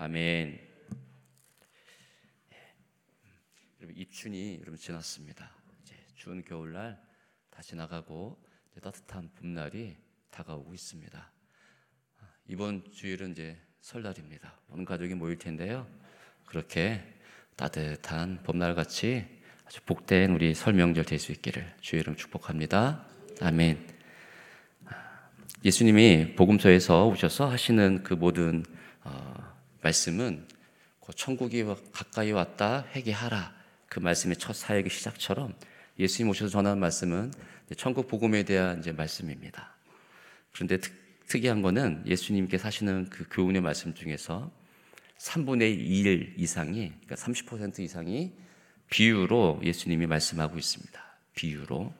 아멘. 여러분 입춘이 여러분 지났습니다. 이제 추운 겨울날 다 지나가고 따뜻한 봄날이 다가오고 있습니다. 이번 주일은 이제 설날입니다. 온 가족이 모일 텐데요. 그렇게 따뜻한 봄날 같이 아주 복된 우리 설 명절 될 수 있기를 주의 이름 축복합니다. 아멘. 예수님이 복음서에서 오셔서 하시는 그 모든 어, 말씀은 천국이 가까이 왔다 회개하라 그 말씀의 첫 사역의 시작처럼 예수님 오셔서 전하는 말씀은 천국 복음에 대한 이제 말씀입니다. 그런데 특, 특이한 거는 예수님께서 하시는 그 교훈의 말씀 중에서 3분의 1 이상이 그러니까 30% 이상이 비유로 예수님이 말씀하고 있습니다. 비유로.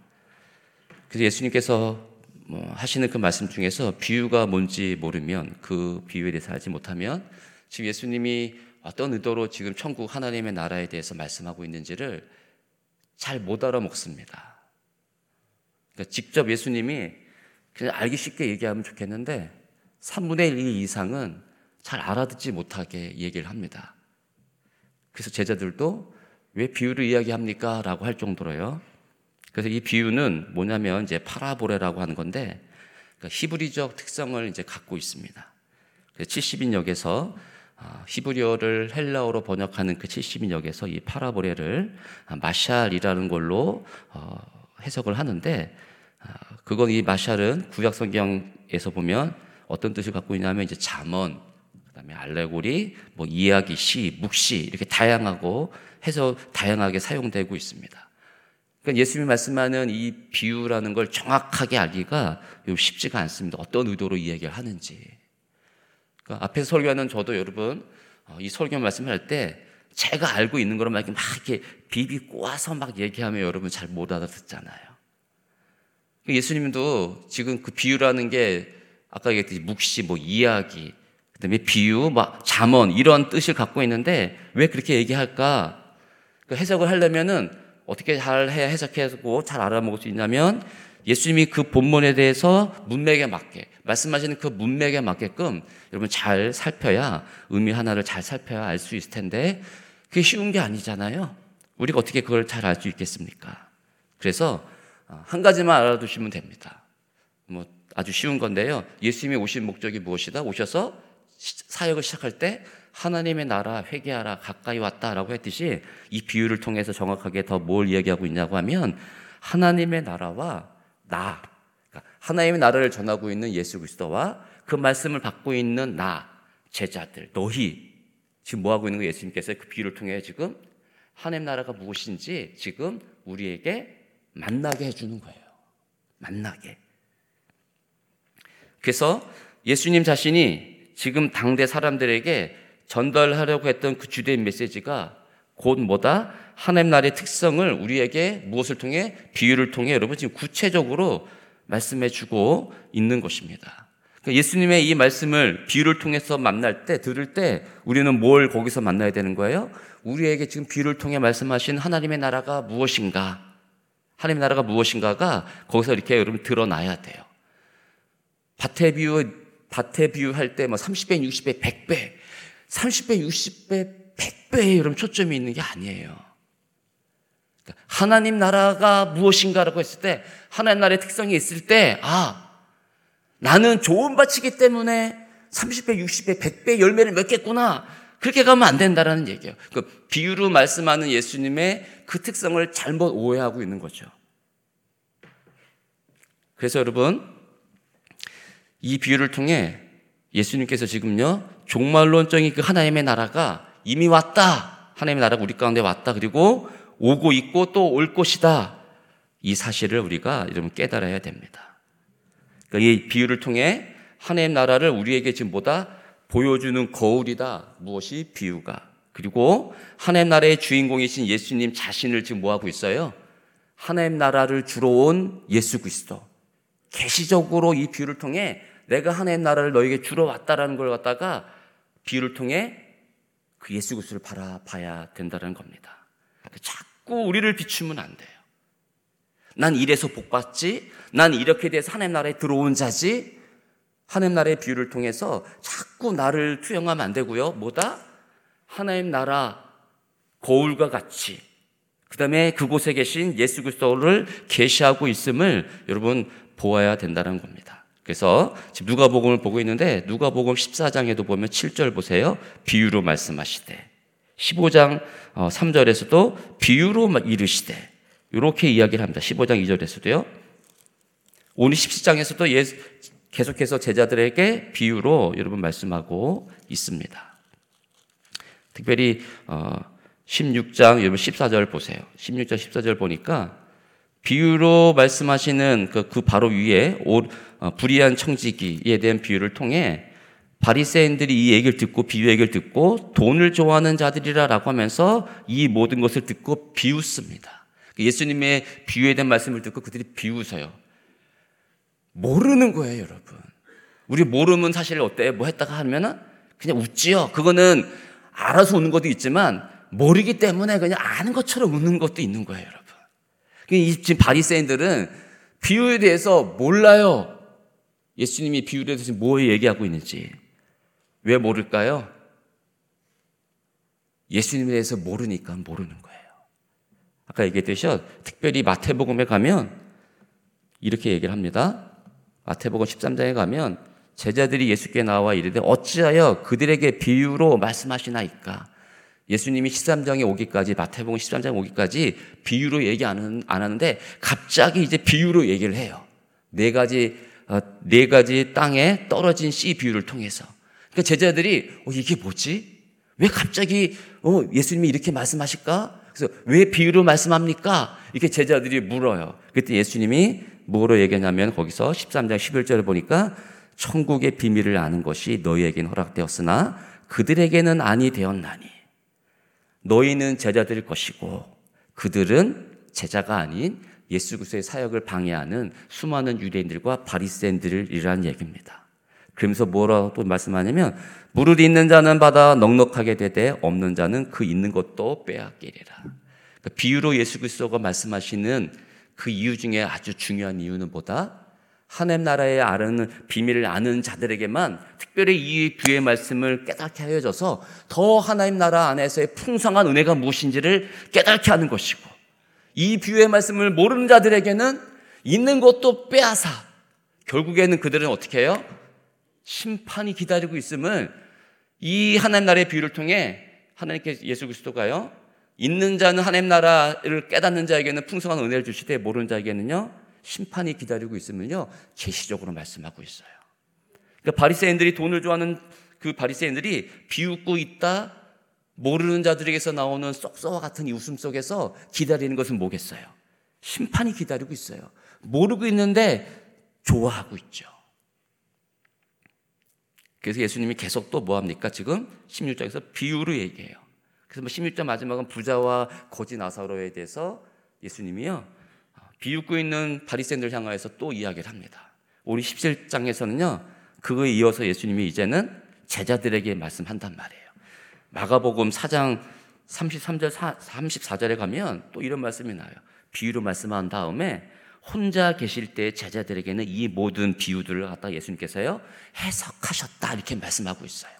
그래서 예수님께서 뭐 하시는 그 말씀 중에서 비유가 뭔지 모르면 그 비유에 대해서 알지 못하면 지금 예수님이 어떤 의도로 지금 천국 하나님의 나라에 대해서 말씀하고 있는지를 잘 못 알아먹습니다. 그러니까 직접 예수님이 그냥 알기 쉽게 얘기하면 좋겠는데 3분의 1 이상은 잘 알아듣지 못하게 얘기를 합니다. 그래서 제자들도 왜 비유를 이야기합니까? 라고 할 정도로요. 그래서 이 비유는 뭐냐면 이제 파라보레라고 하는 건데 그러니까 히브리적 특성을 이제 갖고 있습니다. 70인 역에서 아, 히브리어를 헬라어로 번역하는 그 70인역에서 이 파라보레를 마샬이라는 걸로 어, 해석을 하는데 아, 그건 이 마샬은 구약 성경에서 보면 어떤 뜻을 갖고 있냐면 이제 잠언, 그다음에 알레고리, 뭐 이야기, 시, 묵시 이렇게 다양하고 해서 다양하게 사용되고 있습니다. 그러니까 예수님이 말씀하는 이 비유라는 걸 정확하게 알기가 쉽지가 않습니다. 어떤 의도로 이야기를 하는지. 그러니까 앞에서 설교하는 저도 여러분 어, 이 설교 말씀할 때 제가 알고 있는 거를 막 이렇게, 막 이렇게 비비 꼬아서 막 얘기하면 여러분 잘 못 알아듣잖아요. 그러니까 예수님도 지금 그 비유라는 게 아까 얘기했듯이 묵시, 뭐 이야기, 그다음에 비유, 막 잠언 이런 뜻을 갖고 있는데 왜 그렇게 얘기할까? 그 해석을 하려면은 어떻게 잘 해석하고 잘 알아먹을 수 있냐면 예수님이 그 본문에 대해서 문맥에 맞게 말씀하시는 그 문맥에 맞게끔 여러분 잘 살펴야 의미 하나를 잘 살펴야 알 수 있을 텐데 그게 쉬운 게 아니잖아요. 우리가 어떻게 그걸 잘 알 수 있겠습니까? 그래서 어, 한 가지만 알아두시면 됩니다. 뭐 아주 쉬운 건데요. 예수님이 오신 목적이 무엇이다? 오셔서 사역을 시작할 때 하나님의 나라 회개하라 가까이 왔다라고 했듯이 이 비유를 통해서 정확하게 더 뭘 이야기하고 있냐고 하면 하나님의 나라와 나 그러니까 하나님의 나라를 전하고 있는 예수 그리스도와 그 말씀을 받고 있는 나 제자들 너희 지금 뭐 하고 있는 거 예수님께서 그 비유를 통해 지금 하나님 나라가 무엇인지 지금 우리에게 만나게 해주는 거예요. 만나게. 그래서 예수님 자신이 지금 당대 사람들에게 전달하려고 했던 그 주된 메시지가 곧 뭐다? 하나님 나라의 특성을 우리에게 무엇을 통해? 비유를 통해 여러분 지금 구체적으로 말씀해 주고 있는 것입니다. 그러니까 예수님의 이 말씀을 비유를 통해서 만날 때, 들을 때 우리는 뭘 거기서 만나야 되는 거예요? 우리에게 지금 비유를 통해 말씀하신 하나님의 나라가 무엇인가? 하나님의 나라가 무엇인가가 거기서 이렇게 여러분 드러나야 돼요. 밭의 비유, 밭의 비유 할 때 뭐 30배, 60배, 100배, 30배, 60배, 100배에 여러분 초점이 있는 게 아니에요. 그러니까 하나님 나라가 무엇인가라고 했을 때, 하나님 나라의 특성이 있을 때, 아, 나는 좋은 밭이기 때문에 30배, 60배, 100배 열매를 맺겠구나. 그렇게 가면 안 된다라는 얘기예요. 그 비유로 말씀하는 예수님의 그 특성을 잘못 오해하고 있는 거죠. 그래서 여러분, 이 비유를 통해 예수님께서 지금요, 종말론적인 그 하나님의 나라가 이미 왔다. 하나님의 나라가 우리 가운데 왔다. 그리고 오고 있고 또 올 것이다. 이 사실을 우리가 여러분 깨달아야 됩니다. 그러니까 이 비유를 통해 하나님 나라를 우리에게 지금 보다 보여주는 거울이다. 무엇이 비유가. 그리고 하나님 나라의 주인공이신 예수님 자신을 지금 뭐 하고 있어요? 하나님 나라를 주로 온 예수 그리스도. 계시적으로 이 비유를 통해 내가 하나님 나라를 너에게 주러 왔다라는 걸 갖다가 비유를 통해 그 예수 그리스도를 바라봐야 된다는 겁니다. 자꾸 우리를 비추면 안 돼요. 난 이래서 복 받지. 난 이렇게 돼서 하나님 나라에 들어온 자지. 하나님 나라의 비유를 통해서 자꾸 나를 투영하면 안 되고요. 뭐다? 하나님 나라 거울과 같이 그 다음에 그곳에 계신 예수 그리스도를 계시하고 있음을 여러분 보아야 된다는 겁니다. 그래서 지금 누가복음을 보고 있는데 누가복음 14장에도 보면 7절 보세요. 비유로 말씀하시되 15장 3절에서도 어, 비유로 이르시되 이렇게 이야기를 합니다. 15장 2절에서도요. 오늘 17장에서도 예, 계속해서 제자들에게 비유로 여러분 말씀하고 있습니다. 특별히 16장 어, 여러분 14절 보세요. 16장 14절 보니까 비유로 말씀하시는 그, 그 바로 위에 어, 불의한 청지기에 대한 비유를 통해 바리새인들이 이 얘기를 듣고 비유 얘기를 듣고 돈을 좋아하는 자들이라라고 하면서 이 모든 것을 듣고 비웃습니다. 예수님의 비유에 대한 말씀을 듣고 그들이 비웃어요. 모르는 거예요, 여러분. 우리 모르면 사실 어때? 뭐 했다가 하면은 그냥 웃지요. 그거는 알아서 웃는 것도 있지만 모르기 때문에 그냥 아는 것처럼 웃는 것도 있는 거예요, 여러분. 지금 바리새인들은 비유에 대해서 몰라요. 예수님이 비유에 대해서 뭐 얘기하고 있는지. 왜 모를까요? 예수님에 대해서 모르니까 모르는 거예요. 아까 얘기했듯이 특별히 마태복음에 가면 이렇게 얘기를 합니다. 마태복음 13장에 가면 제자들이 예수께 나와 이르되 어찌하여 그들에게 비유로 말씀하시나이까? 예수님이 13장에 오기까지 마태복음 13장 에 오기까지 비유로 얘기 안 하는데 갑자기 이제 비유로 얘기를 해요. 네 가지 어, 네 가지 땅에 떨어진 씨 비유를 통해서. 그러니까 제자들이 어, 이게 뭐지? 왜 갑자기 어, 예수님이 이렇게 말씀하실까? 그래서 왜 비유로 말씀합니까? 이렇게 제자들이 물어요. 그때 예수님이 뭐로 얘기하냐면 거기서 13장 11절을 보니까 천국의 비밀을 아는 것이 너희에게는 허락되었으나 그들에게는 아니 되었나니 너희는 제자들일 것이고 그들은 제자가 아닌 예수 그리스도의 사역을 방해하는 수많은 유대인들과 바리새인들이라는 얘기입니다. 그러면서 뭐라고 또 말씀하냐면 무릇 있는 자는 받아 넉넉하게 되되 없는 자는 그 있는 것도 빼앗기리라. 그러니까 비유로 예수 그리스도가 말씀하시는 그 이유 중에 아주 중요한 이유는 보다 하나님 나라의 아는 비밀을 아는 자들에게만 특별히 이 비유의 말씀을 깨닫게 하여져서 더 하나님 나라 안에서의 풍성한 은혜가 무엇인지를 깨닫게 하는 것이고 이 비유의 말씀을 모르는 자들에게는 있는 것도 빼앗아 결국에는 그들은 어떻게 해요? 심판이 기다리고 있음을 이 하나님 나라의 비유를 통해 하나님께 예수 그리스도가요. 있는 자는 하나님 나라를 깨닫는 자에게는 풍성한 은혜를 주시되 모르는 자에게는요. 심판이 기다리고 있음을요. 계시적으로 말씀하고 있어요. 그러니까 바리새인들이 돈을 좋아하는 그 바리새인들이 비웃고 있다 모르는 자들에게서 나오는 썩소와 같은 이 웃음 속에서 기다리는 것은 뭐겠어요? 심판이 기다리고 있어요. 모르고 있는데 좋아하고 있죠. 그래서 예수님이 계속 또 뭐합니까? 지금 16장에서 비유로 얘기해요. 그래서 뭐 16장 마지막은 부자와 거지 나사로에 대해서 예수님이요. 비웃고 있는 바리새인들 향하여서 또 이야기를 합니다. 우리 17장에서는요. 그거에 이어서 예수님이 이제는 제자들에게 말씀한단 말이에요. 마가복음 4장 33절 34절에 가면 또 이런 말씀이 나요. 비유로 말씀한 다음에 혼자 계실 때 제자들에게는 이 모든 비유들을 갖다 예수님께서요 해석하셨다 이렇게 말씀하고 있어요.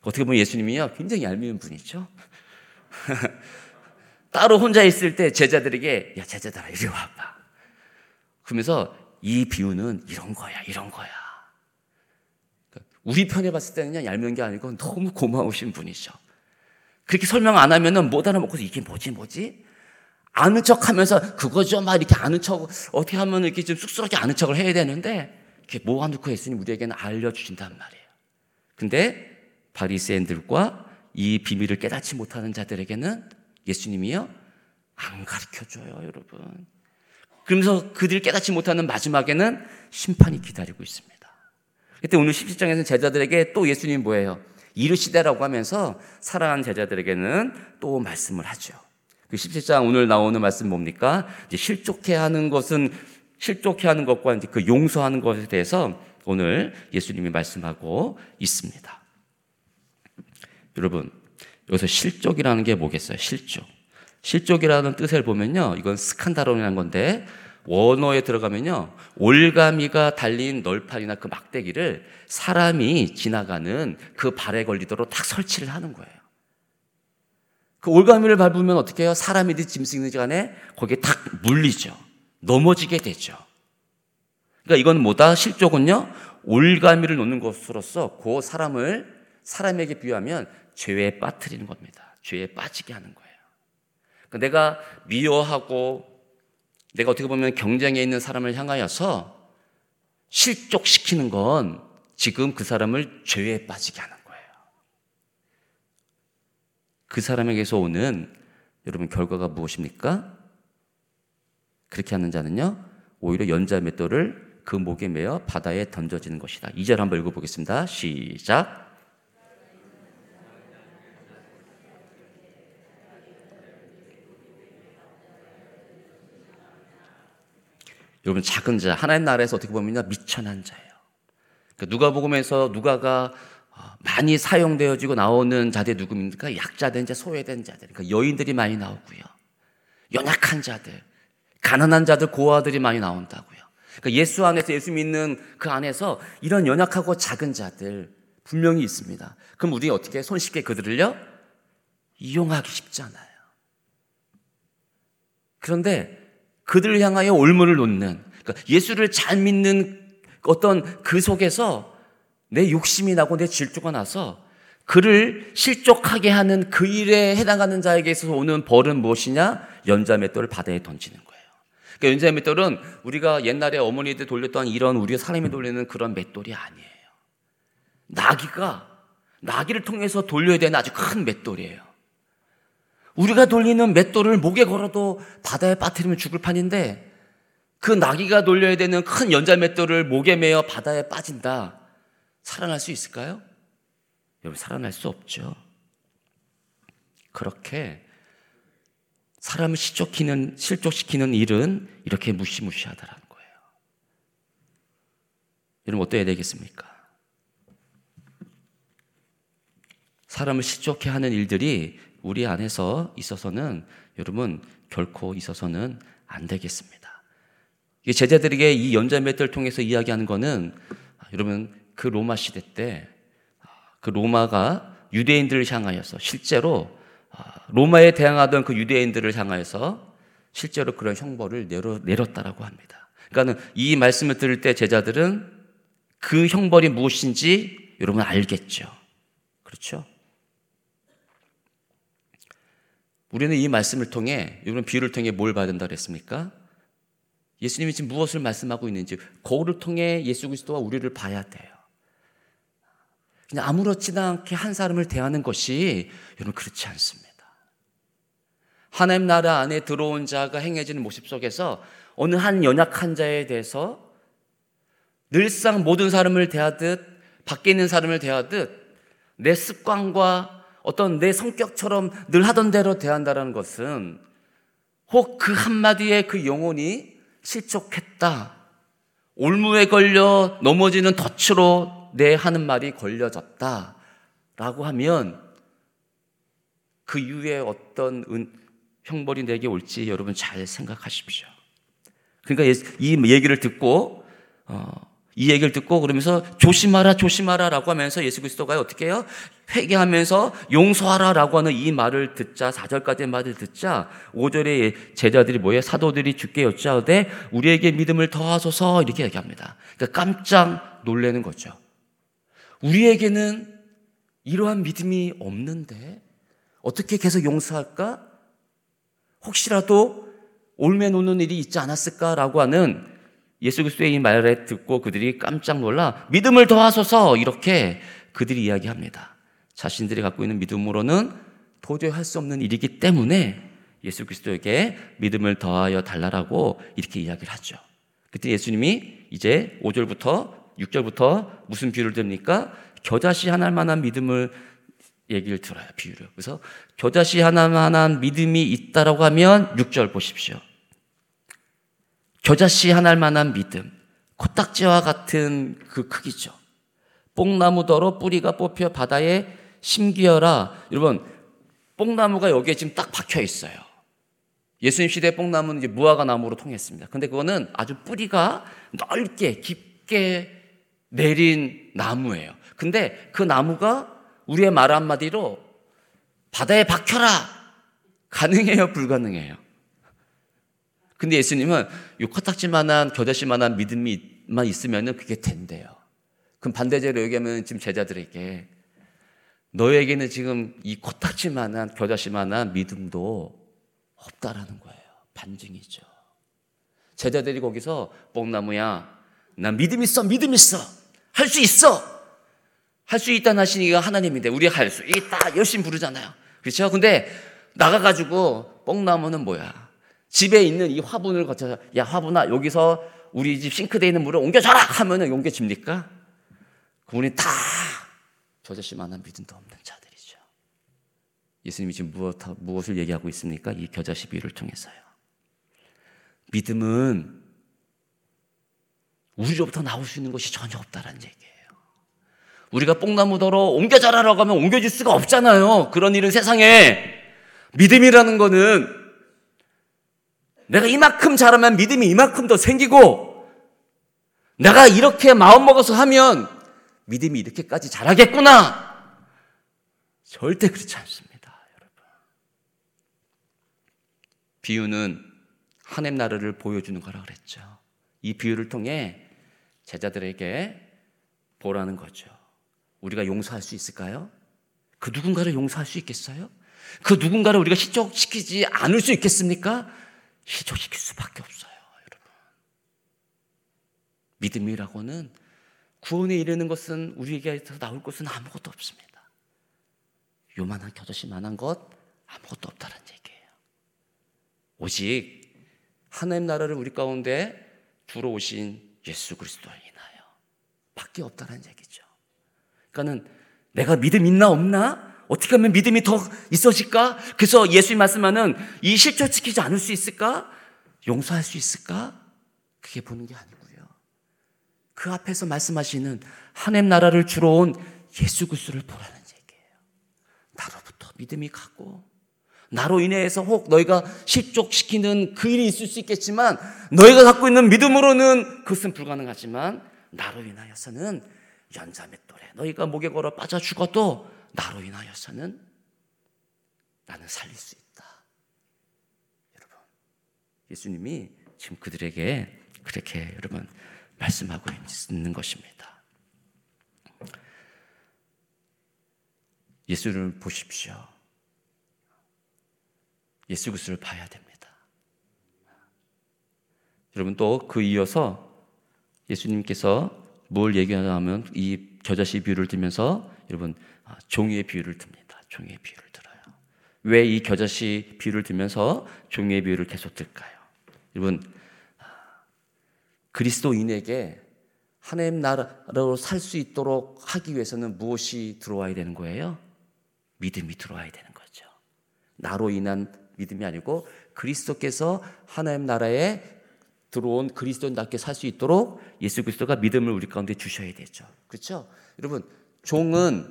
어떻게 보면 예수님이요 굉장히 얄미운 분이죠. 따로 혼자 있을 때 제자들에게 야 제자들아 이리 와봐. 그러면서 이 비유는 이런 거야 이런 거야. 그러니까 우리 편에 봤을 때는 얄미운 게 아니고 너무 고마우신 분이죠. 그렇게 설명 안 하면은 못 알아먹고서 이게 뭐지 뭐지? 아는 척 하면서 그거죠. 막 이렇게 아는 척, 어떻게 하면 이렇게 좀 쑥스럽게 아는 척을 해야 되는데, 이렇게 모아놓고 했으니 우리에게는 알려주신단 말이에요. 근데 바리새인들과 이 비밀을 깨닫지 못하는 자들에게는 예수님이요? 안 가르쳐 줘요, 여러분. 그러면서 그들이 깨닫지 못하는 마지막에는 심판이 기다리고 있습니다. 그때 오늘 17장에서는 제자들에게 또 예수님이 뭐예요? 이르시되라고 하면서 사랑하는 제자들에게는 또 말씀을 하죠. 그 17장 오늘 나오는 말씀 뭡니까? 실족해 하는 것은 실족해 하는 것과 이제 그 용서하는 것에 대해서 오늘 예수님이 말씀하고 있습니다. 여러분, 여기서 실족이라는 게 뭐겠어요? 실족. 실족이라는 뜻을 보면요. 이건 스칸다론이라는 건데, 원어에 들어가면요. 올가미가 달린 널판이나 그 막대기를 사람이 지나가는 그 발에 걸리도록 딱 설치를 하는 거예요. 그 올가미를 밟으면 어떻게 해요? 사람이든 짐승이든 간에 거기에 탁 물리죠. 넘어지게 되죠. 그러니까 이건 뭐다? 실족은요. 올가미를 놓는 것으로서 그 사람을 사람에게 비유하면 죄에 빠뜨리는 겁니다. 죄에 빠지게 하는 거예요. 그러니까 내가 미워하고 내가 어떻게 보면 경쟁에 있는 사람을 향하여서 실족시키는 건 지금 그 사람을 죄에 빠지게 하는. 그 사람에게서 오는 여러분 결과가 무엇입니까? 그렇게 하는 자는요, 오히려 연자 맷돌을 그 목에 매어 바다에 던져지는 것이다. 2절 한번 읽어보겠습니다. 시작. 여러분 작은 자 하나님 나라에서 어떻게 보면 미천한 자예요. 그러니까 누가복음에서 누가가 어, 많이 사용되어지고 나오는 자들 누구입니까? 약자된 자, 소외된 자들. 그러니까 여인들이 많이 나오고요. 연약한 자들, 가난한 자들, 고아들이 많이 나온다고요. 그러니까 예수 안에서 예수 믿는 그 안에서 이런 연약하고 작은 자들 분명히 있습니다. 그럼 우리 어떻게 손쉽게 그들을요? 이용하기 쉽잖아요. 그런데 그들을 향하여 올무를 놓는 그러니까 예수를 잘 믿는 어떤 그 속에서 내 욕심이 나고 내 질투가 나서 그를 실족하게 하는 그 일에 해당하는 자에게서 오는 벌은 무엇이냐? 연자맷돌을 바다에 던지는 거예요. 그러니까 연자맷돌은 우리가 옛날에 어머니들 돌렸던 이런 우리가 사람이 돌리는 그런 맷돌이 아니에요. 나귀가 나귀를 통해서 돌려야 되는 아주 큰 맷돌이에요. 우리가 돌리는 맷돌을 목에 걸어도 바다에 빠뜨리면 죽을 판인데 그 나귀가 돌려야 되는 큰 연자 맷돌을 목에 매어 바다에 빠진다. 살아날 수 있을까요? 여러분, 살아날 수 없죠. 그렇게 사람을 실족시키는, 실족시키는 일은 이렇게 무시무시하다라는 거예요. 여러분, 어떠해야 되겠습니까? 사람을 실족해 하는 일들이 우리 안에서 있어서는 여러분 결코 있어서는 안 되겠습니다. 제자들에게 이 연자 맷들 통해서 이야기하는 거는 여러분 그 로마 시대 때 그 로마가 유대인들을 향하여서 실제로 로마에 대항하던 그 유대인들을 향하여서 실제로 그런 형벌을 내려, 내렸다라고 합니다. 그러니까는 이 말씀을 들을 때 제자들은 그 형벌이 무엇인지 여러분 알겠죠. 그렇죠? 우리는 이 말씀을 통해, 이런 비유를 통해 뭘 받은다 그랬습니까? 예수님이 지금 무엇을 말씀하고 있는지, 거울을 통해 예수 그리스도와 우리를 봐야 돼요. 그냥 아무렇지도 않게 한 사람을 대하는 것이 여러분 그렇지 않습니다. 하나님 나라 안에 들어온 자가 행해지는 모습 속에서 어느 한 연약한 자에 대해서 늘상 모든 사람을 대하듯 밖에 있는 사람을 대하듯 내 습관과 어떤 내 성격처럼 늘 하던 대로 대한다는 것은 혹 그 한마디에 그 영혼이 실족했다. 올무에 걸려 넘어지는 덫으로 내 하는 말이 걸려졌다. 라고 하면 그 이후에 어떤 은, 형벌이 내게 올지 여러분 잘 생각하십시오. 그러니까 이 얘기를 듣고 어, 이 얘기를 듣고 그러면서 조심하라 조심하라 라고 하면서 예수 그리스도가 어떻게 해요? 회개하면서 용서하라 라고 하는 이 말을 듣자 4절까지의 말을 듣자 5절에 제자들이 뭐예요? 사도들이 죽게 여짜오되 우리에게 믿음을 더하소서 이렇게 얘기합니다. 그러니까 깜짝 놀라는 거죠. 우리에게는 이러한 믿음이 없는데 어떻게 계속 용서할까? 혹시라도 올매 놓는 일이 있지 않았을까라고 하는 예수 그리스도의 이 말을 듣고 그들이 깜짝 놀라 믿음을 더하소서 이렇게 그들이 이야기합니다. 자신들이 갖고 있는 믿음으로는 도저히 할 수 없는 일이기 때문에 예수 그리스도에게 믿음을 더하여 달라라고 이렇게 이야기를 하죠. 그때 예수님이 이제 5절부터 6절부터 무슨 비유를 듭니까? 겨자씨 하나할 만한 믿음을 얘기를 들어요, 비유를. 그래서 겨자씨 하나할 만한 믿음이 있다라고 하면 6절 보십시오. 겨자씨 하나할 만한 믿음, 코딱지와 같은 그 크기죠. 뽕나무더러 뿌리가 뽑혀 바다에 심기어라. 여러분, 뽕나무가 여기에 지금 딱 박혀 있어요. 예수님 시대 뽕나무는 이제 무화과 나무로 통했습니다. 근데 그거는 아주 뿌리가 넓게 깊게 내린 나무예요. 근데 그 나무가 우리의 말 한마디로 바다에 박혀라 가능해요, 불가능해요. 근데 예수님은 이 코딱지만한 겨자씨만한 믿음이만 있으면 그게 된대요. 그럼 반대제로 얘기하면 지금 제자들에게 너에게는 지금 이 코딱지만한 겨자씨만한 믿음도 없다라는 거예요. 반증이죠. 제자들이 거기서 뽕나무야, 나 믿음 있어, 믿음 있어, 할 수 있어. 할 수 있다는 하시니까 하나님인데 우리 할수 있다 열심히 부르잖아요. 그렇죠? 근데 나가가지고 뽕나무는 뭐야? 집에 있는 이 화분을 거쳐서 야 화분아 여기서 우리 집 싱크대에 있는 물을 옮겨줘라 하면은 옮겨집니까? 우리 다 저자씨만한 믿음도 없는 자들이죠. 예수님이 지금 무엇, 무엇을 얘기하고 있습니까? 이 겨자씨 비유를 통해서요. 믿음은 우리로부터 나올 수 있는 것이 전혀 없다는 얘기예요. 우리가 뽕나무더러 옮겨 자라라고 하면 옮겨질 수가 없잖아요. 그런 일은 세상에 믿음이라는 거는 내가 이만큼 잘하면 믿음이 이만큼 더 생기고 내가 이렇게 마음 먹어서 하면 믿음이 이렇게까지 잘하겠구나. 절대 그렇지 않습니다, 여러분. 비유는 하나님 나라를 보여주는 거라 그랬죠. 이 비유를 통해 제자들에게 보라는 거죠. 우리가 용서할 수 있을까요? 그 누군가를 용서할 수 있겠어요? 그 누군가를 우리가 희족시키지 않을 수 있겠습니까? 희족시킬 수밖에 없어요, 여러분. 믿음이라고는 구원에 이르는 것은 우리에게서 나올 것은 아무것도 없습니다. 요만한 겨자씨만한 것 아무것도 없다는 얘기예요. 오직 하나님 나라를 우리 가운데 들어오신 예수 그리스도를 인하여 밖에 없다는 얘기죠. 그러니까는 내가 믿음 있나 없나? 어떻게 하면 믿음이 더 있어질까? 그래서 예수님 말씀하는 이 실존시키지 않을 수 있을까? 용서할 수 있을까? 그게 보는 게 아니고요. 그 앞에서 말씀하시는 하나님 나라를 주러 온 예수 그리스도를 보라는 얘기예요. 나로부터 믿음이 가고 나로 인해서 혹 너희가 실족시키는 그 일이 있을 수 있겠지만 너희가 갖고 있는 믿음으로는 그것은 불가능하지만 나로 인하여서는 연자맷돌에 너희가 목에 걸어 빠져 죽어도 나로 인하여서는 나는 살릴 수 있다. 여러분, 예수님이 지금 그들에게 그렇게 여러분 말씀하고 있는 것입니다. 예수를 보십시오. 예수 그리스도를 봐야 됩니다. 여러분 또 그 이어서 예수님께서 뭘 얘기하냐면 이 겨자씨 비유를 들면서 여러분 아, 종이의 비유를 듭니다. 종이의 비유를 들어요. 왜 이 겨자씨 비유를 들면서 종이의 비유를 계속 들까요? 여러분 그리스도인에게 하나님 나라로 살 수 있도록 하기 위해서는 무엇이 들어와야 되는 거예요? 믿음이 들어와야 되는 거죠. 나로 인한 믿음이 아니고 그리스도께서 하나님 나라에 들어온 그리스도인답게 살 수 있도록 예수 그리스도가 믿음을 우리 가운데 주셔야 되죠. 그렇죠? 여러분, 종은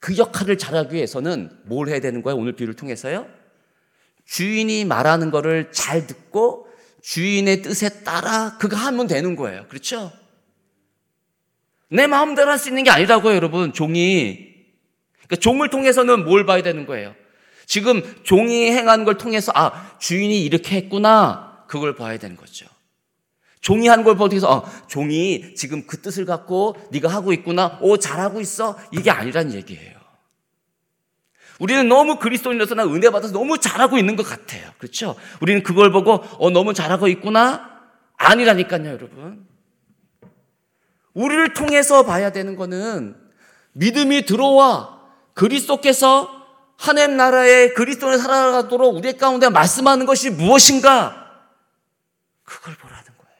그 역할을 잘하기 위해서는 뭘 해야 되는 거예요? 오늘 비유를 통해서요? 주인이 말하는 거를 잘 듣고 주인의 뜻에 따라 그거 하면 되는 거예요. 그렇죠? 내 마음대로 할 수 있는 게 아니라고요, 여러분. 종이. 그러니까 종을 통해서는 뭘 봐야 되는 거예요? 지금 종이 행한 걸 통해서 아, 주인이 이렇게 했구나. 그걸 봐야 되는 거죠. 종이 한 걸 보면서 아, 종이 지금 그 뜻을 갖고 네가 하고 있구나. 오, 잘하고 있어. 이게 아니란 얘기예요. 우리는 너무 그리스도인으로서 나 은혜 받아서 너무 잘하고 있는 것 같아요. 그렇죠? 우리는 그걸 보고 어 너무 잘하고 있구나 아니라니까요, 여러분. 우리를 통해서 봐야 되는 거는 믿음이 들어와 그리스도께서 하나님 나라의 그리스도를 살아가도록 우리 가운데 말씀하는 것이 무엇인가? 그걸 보라는 거예요.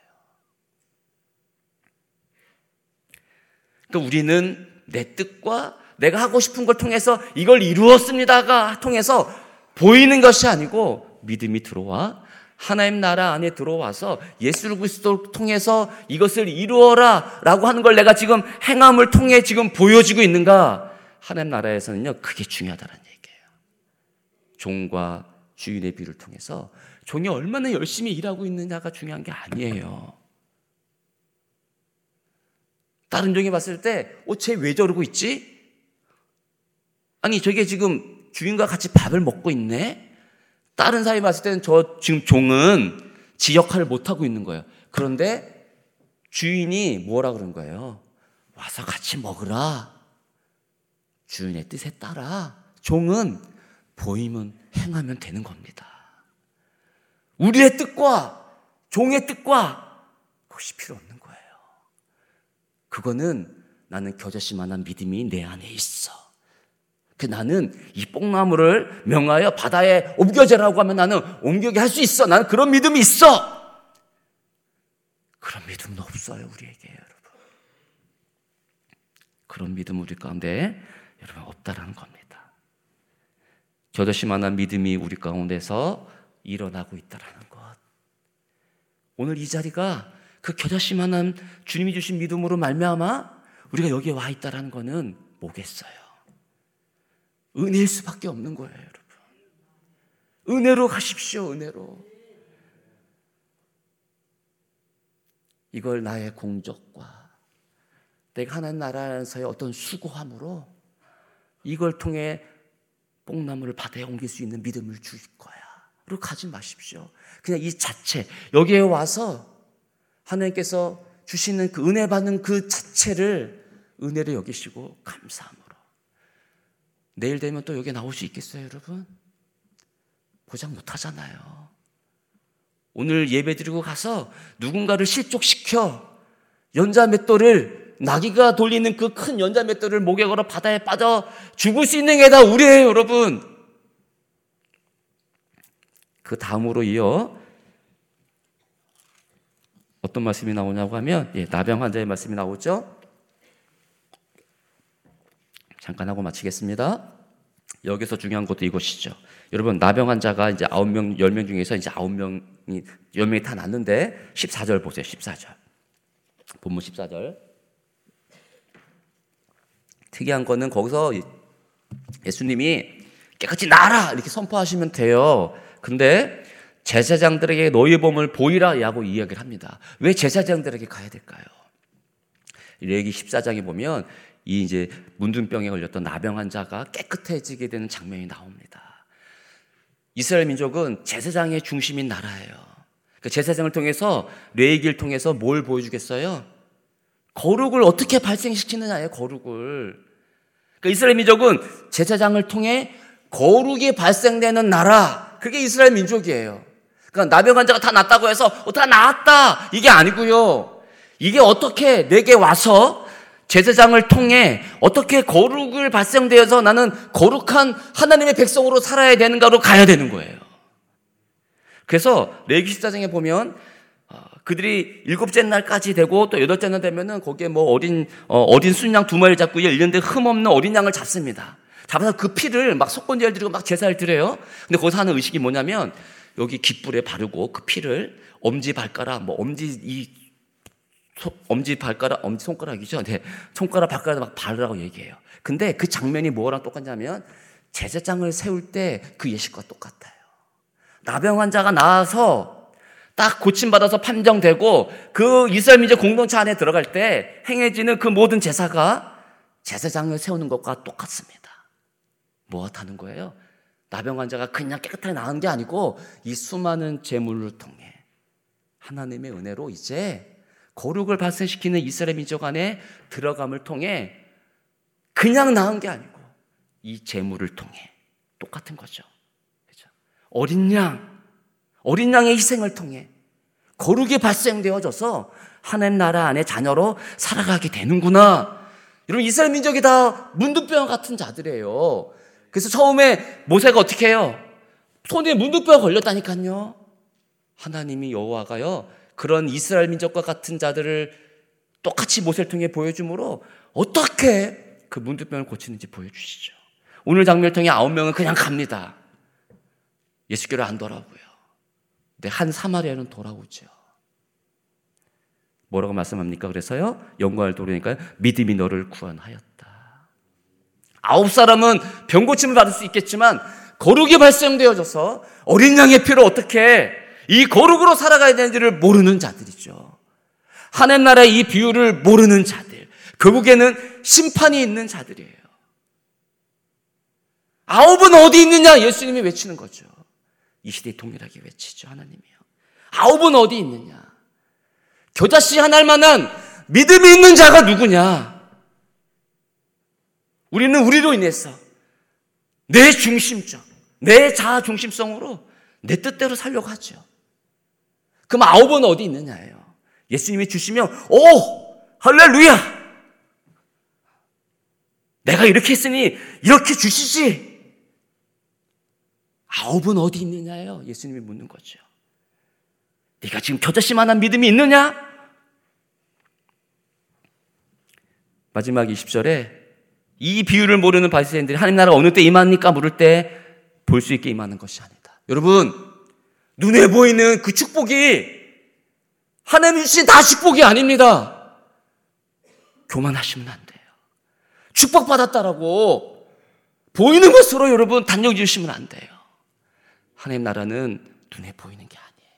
그러니까 우리는 내 뜻과 내가 하고 싶은 걸 통해서 이걸 이루었습니다가 통해서 보이는 것이 아니고 믿음이 들어와 하나님 나라 안에 들어와서 예수 그리스도를 통해서 이것을 이루어라 라고 하는 걸 내가 지금 행함을 통해 지금 보여지고 있는가? 하나님 나라에서는요, 그게 중요하다는. 종과 주인의 비를 통해서 종이 얼마나 열심히 일하고 있느냐가 중요한 게 아니에요. 다른 종이 봤을 때, 어, 쟤왜 저러고 있지? 아니, 저게 지금 주인과 같이 밥을 먹고 있네? 다른 사람이 봤을 때는 저 지금 종은 지 역할을 못하고 있는 거예요. 그런데 주인이 뭐라 그런 거예요? 와서 같이 먹으라. 주인의 뜻에 따라 종은 보이면 행하면 되는 겁니다. 우리의 뜻과 종의 뜻과 그것이 필요 없는 거예요. 그거는 나는 겨자씨만한 믿음이 내 안에 있어. 그 나는 이 뽕나무를 명하여 바다에 옮겨져라고 하면 나는 옮겨게 할 수 있어. 나는 그런 믿음이 있어. 그런 믿음은 없어요, 우리에게, 여러분. 그런 믿음 우리 가운데 여러분 없다라는 겁니다. 겨자씨만한 믿음이 우리 가운데서 일어나고 있다라는 것. 오늘 이 자리가 그 겨자씨만한 주님이 주신 믿음으로 말미암아 우리가 여기에 와 있다라는 것은 뭐겠어요? 은혜일 수밖에 없는 거예요, 여러분. 은혜로 가십시오, 은혜로. 이걸 나의 공적과 내가 하나님 나라에서의 어떤 수고함으로 이걸 통해 뽕나무를 바다에 옮길 수 있는 믿음을 줄 거야. 그리고 가지 마십시오. 그냥 이 자체, 여기에 와서 하나님께서 주시는 그 은혜 받는 그 자체를 은혜를 여기시고 감사함으로. 내일 되면 또 여기 나올 수 있겠어요, 여러분? 보장 못 하잖아요. 오늘 예배 드리고 가서 누군가를 실족시켜 연자 맷돌을 나귀가 돌리는 그 큰 연자 맷돌을 목에 걸어 바다에 빠져 죽을 수 있는 게 다 우리예요, 여러분. 그 다음으로 이어 어떤 말씀이 나오냐고 하면 예, 나병 환자의 말씀이 나오죠. 잠깐 하고 마치겠습니다. 여기서 중요한 것도 이것이죠. 여러분 나병 환자가 이제 9명, 10명 중에서 이제 9명이 10명이 다 났는데 14절 보세요. 14절. 본문 14절. 특이한 거는 거기서 예수님이 깨끗이 나라 이렇게 선포하시면 돼요. 근데 제사장들에게 너희 범을 보이라라고 이야기를 합니다. 왜 제사장들에게 가야 될까요? 레기 14장에 보면 이 이제 문둥병에 걸렸던 나병 환자가 깨끗해지게 되는 장면이 나옵니다. 이스라엘 민족은 제사장의 중심인 나라예요. 그 제사장을 통해서 레이기를 통해서 뭘 보여주겠어요? 거룩을 어떻게 발생시키느냐예요. 거룩을. 그러니까 이스라엘 민족은 제사장을 통해 거룩이 발생되는 나라. 그게 이스라엘 민족이에요. 그러니까 나병 환자가 다 낫다고 해서 어, 다 나았다 이게 아니고요. 이게 어떻게 내게 와서 제사장을 통해 어떻게 거룩을 발생되어서 나는 거룩한 하나님의 백성으로 살아야 되는가로 가야 되는 거예요. 그래서 레기 14장에 보면 어, 그들이 일곱째 날까지 되고 또 여덟째 날 되면은 거기에 뭐 어린 어, 어린 순양 두 마리 잡고 1년대 흠 없는 어린 양을 잡습니다. 잡아서 그 피를 막 속건제를 드리고 막 제사를 드려요. 근데 거기서 하는 의식이 뭐냐면 여기 깃불에 바르고 그 피를 엄지 발가락 뭐 엄지 이 엄지 발가락, 엄지 손가락이죠. 네. 손가락, 발가락 막 바르라고 얘기해요. 근데 그 장면이 뭐랑 똑같냐면 제사장을 세울 때 그 예식과 똑같아요. 나병 환자가 나와서 딱 고침받아서 판정되고 그 이스라엘 민족 공동체 안에 들어갈 때 행해지는 그 모든 제사가 제사장을 세우는 것과 똑같습니다. 다는 거예요? 나병 환자가 그냥 깨끗하게 나은 게 아니고 이 수많은 제물을 통해 하나님의 은혜로 이제 거룩을 발생시키는 이스라엘 민족 안에 들어감을 통해 그냥 나은 게 아니고 이 재물을 통해 똑같은 거죠. 그렇죠? 어린 양, 어린 양의 희생을 통해 거룩이 발생되어져서 하나님 나라 안에 자녀로 살아가게 되는구나. 여러분 이스라엘 민족이 다 문둥병 같은 자들이에요. 그래서 처음에 모세가 어떻게 해요? 손에 문둥병 걸렸다니까요. 하나님이 여호와가요 그런 이스라엘 민족과 같은 자들을 똑같이 모세를 통해 보여주므로 어떻게 그 문둥병을 고치는지 보여주시죠. 오늘 장면을 통해 아홉 명은 그냥 갑니다. 예수께로 안 돌아오고요. 근데 한 사마리아는 돌아오죠. 뭐라고 말씀합니까? 그래서요, 영광을 돌리니까 믿음이 너를 구원하였다. 아홉 사람은 병 고침을 받을 수 있겠지만 거룩이 발생되어져서 어린 양의 피로 어떻게 이 거룩으로 살아가야 되는지를 모르는 자들이죠. 하나님 나라의 이 비유를 모르는 자들. 결국에는 심판이 있는 자들이에요. 아홉은 어디 있느냐? 예수님이 외치는 거죠. 이 시대에 동일하게 외치죠. 하나님이요. 아홉은 어디 있느냐? 겨자씨 하나 할 만한 믿음이 있는 자가 누구냐? 우리는 우리로 인해서 내 중심적, 내 자아 중심성으로 내 뜻대로 살려고 하죠. 그럼 아홉은 어디 있느냐예요. 예수님이 주시면 오 할렐루야. 내가 이렇게 했으니 이렇게 주시지. 아홉은 어디 있느냐예요. 예수님이 묻는 거죠. 네가 지금 겨자씨만한 믿음이 있느냐? 마지막 20절에 이 비유를 모르는 바리새인들이 하나님 나라 어느 때 임합니까 물을 때 볼 수 있게 임하는 것이 아니다. 여러분 눈에 보이는 그 축복이 하나님 주신 다 축복이 아닙니다. 교만하시면 안 돼요. 축복받았다라고 보이는 것으로 여러분 단정 지으시면 안 돼요. 하나님 나라는 눈에 보이는 게 아니에요.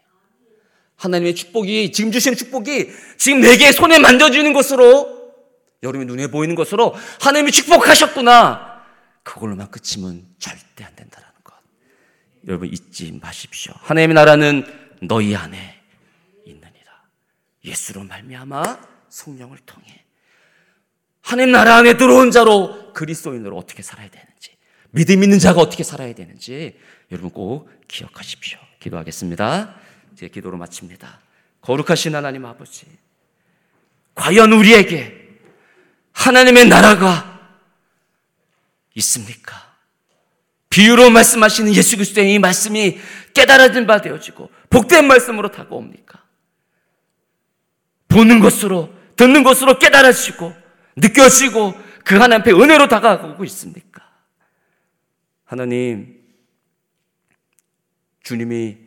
하나님의 축복이 지금 주시는 축복이 지금 내게 손에 만져지는 것으로 여러분의 눈에 보이는 것으로 하나님이 축복하셨구나. 그걸로만 끝이면 절대 안 된다라는 것. 여러분 잊지 마십시오. 하나님의 나라는 너희 안에 있느니라. 예수로 말미암아 성령을 통해 하나님 나라 안에 들어온 자로 그리스도인으로 어떻게 살아야 되는지 믿음 있는 자가 어떻게 살아야 되는지 여러분 꼭 기억하십시오. 기도하겠습니다. 제 기도로 마칩니다. 거룩하신 하나님 아버지, 과연 우리에게 하나님의 나라가 있습니까? 비유로 말씀하시는 예수 그리스도의 이 말씀이 깨달아진 바 되어지고 복된 말씀으로 다가옵니까? 보는 것으로 듣는 것으로 깨달아지고 느껴지고 그 하나님 앞에 은혜로 다가오고 있습니까? 하나님 주님이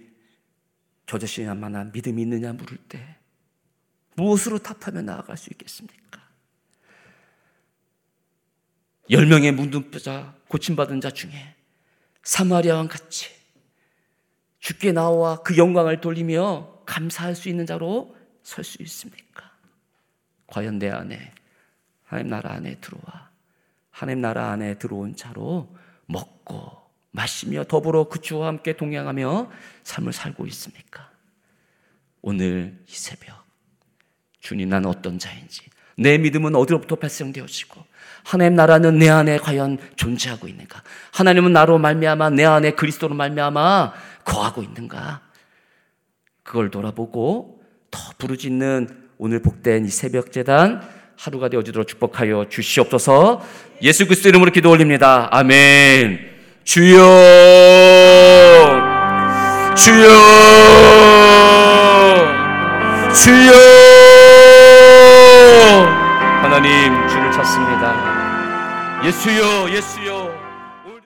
겨자씨야만한 믿음이 있느냐 물을 때 무엇으로 답하며 나아갈 수 있겠습니까? 열 명의 문둥자 고침받은 자 중에 사마리아와 같이 죽게 나와 그 영광을 돌리며 감사할 수 있는 자로 설 수 있습니까? 과연 내 안에 하나님 나라 안에 들어와 하나님 나라 안에 들어온 자로 먹고 마시며 더불어 그 주와 함께 동행하며 삶을 살고 있습니까? 오늘 이 새벽 주님 나는 어떤 자인지 내 믿음은 어디로부터 발생되어지고 하나님 나라는 내 안에 과연 존재하고 있는가? 하나님은 나로 말미암아 내 안에 그리스도로 말미암아 거하고 있는가? 그걸 돌아보고 더 부르짖는 오늘 복된 이 새벽 재단 하루가 되어지도록 축복하여 주시옵소서. 예수 그리스도 이름으로 기도 올립니다. 아멘. 주여 주여 주여 하나님 주를 찾습니다 예수여 예수여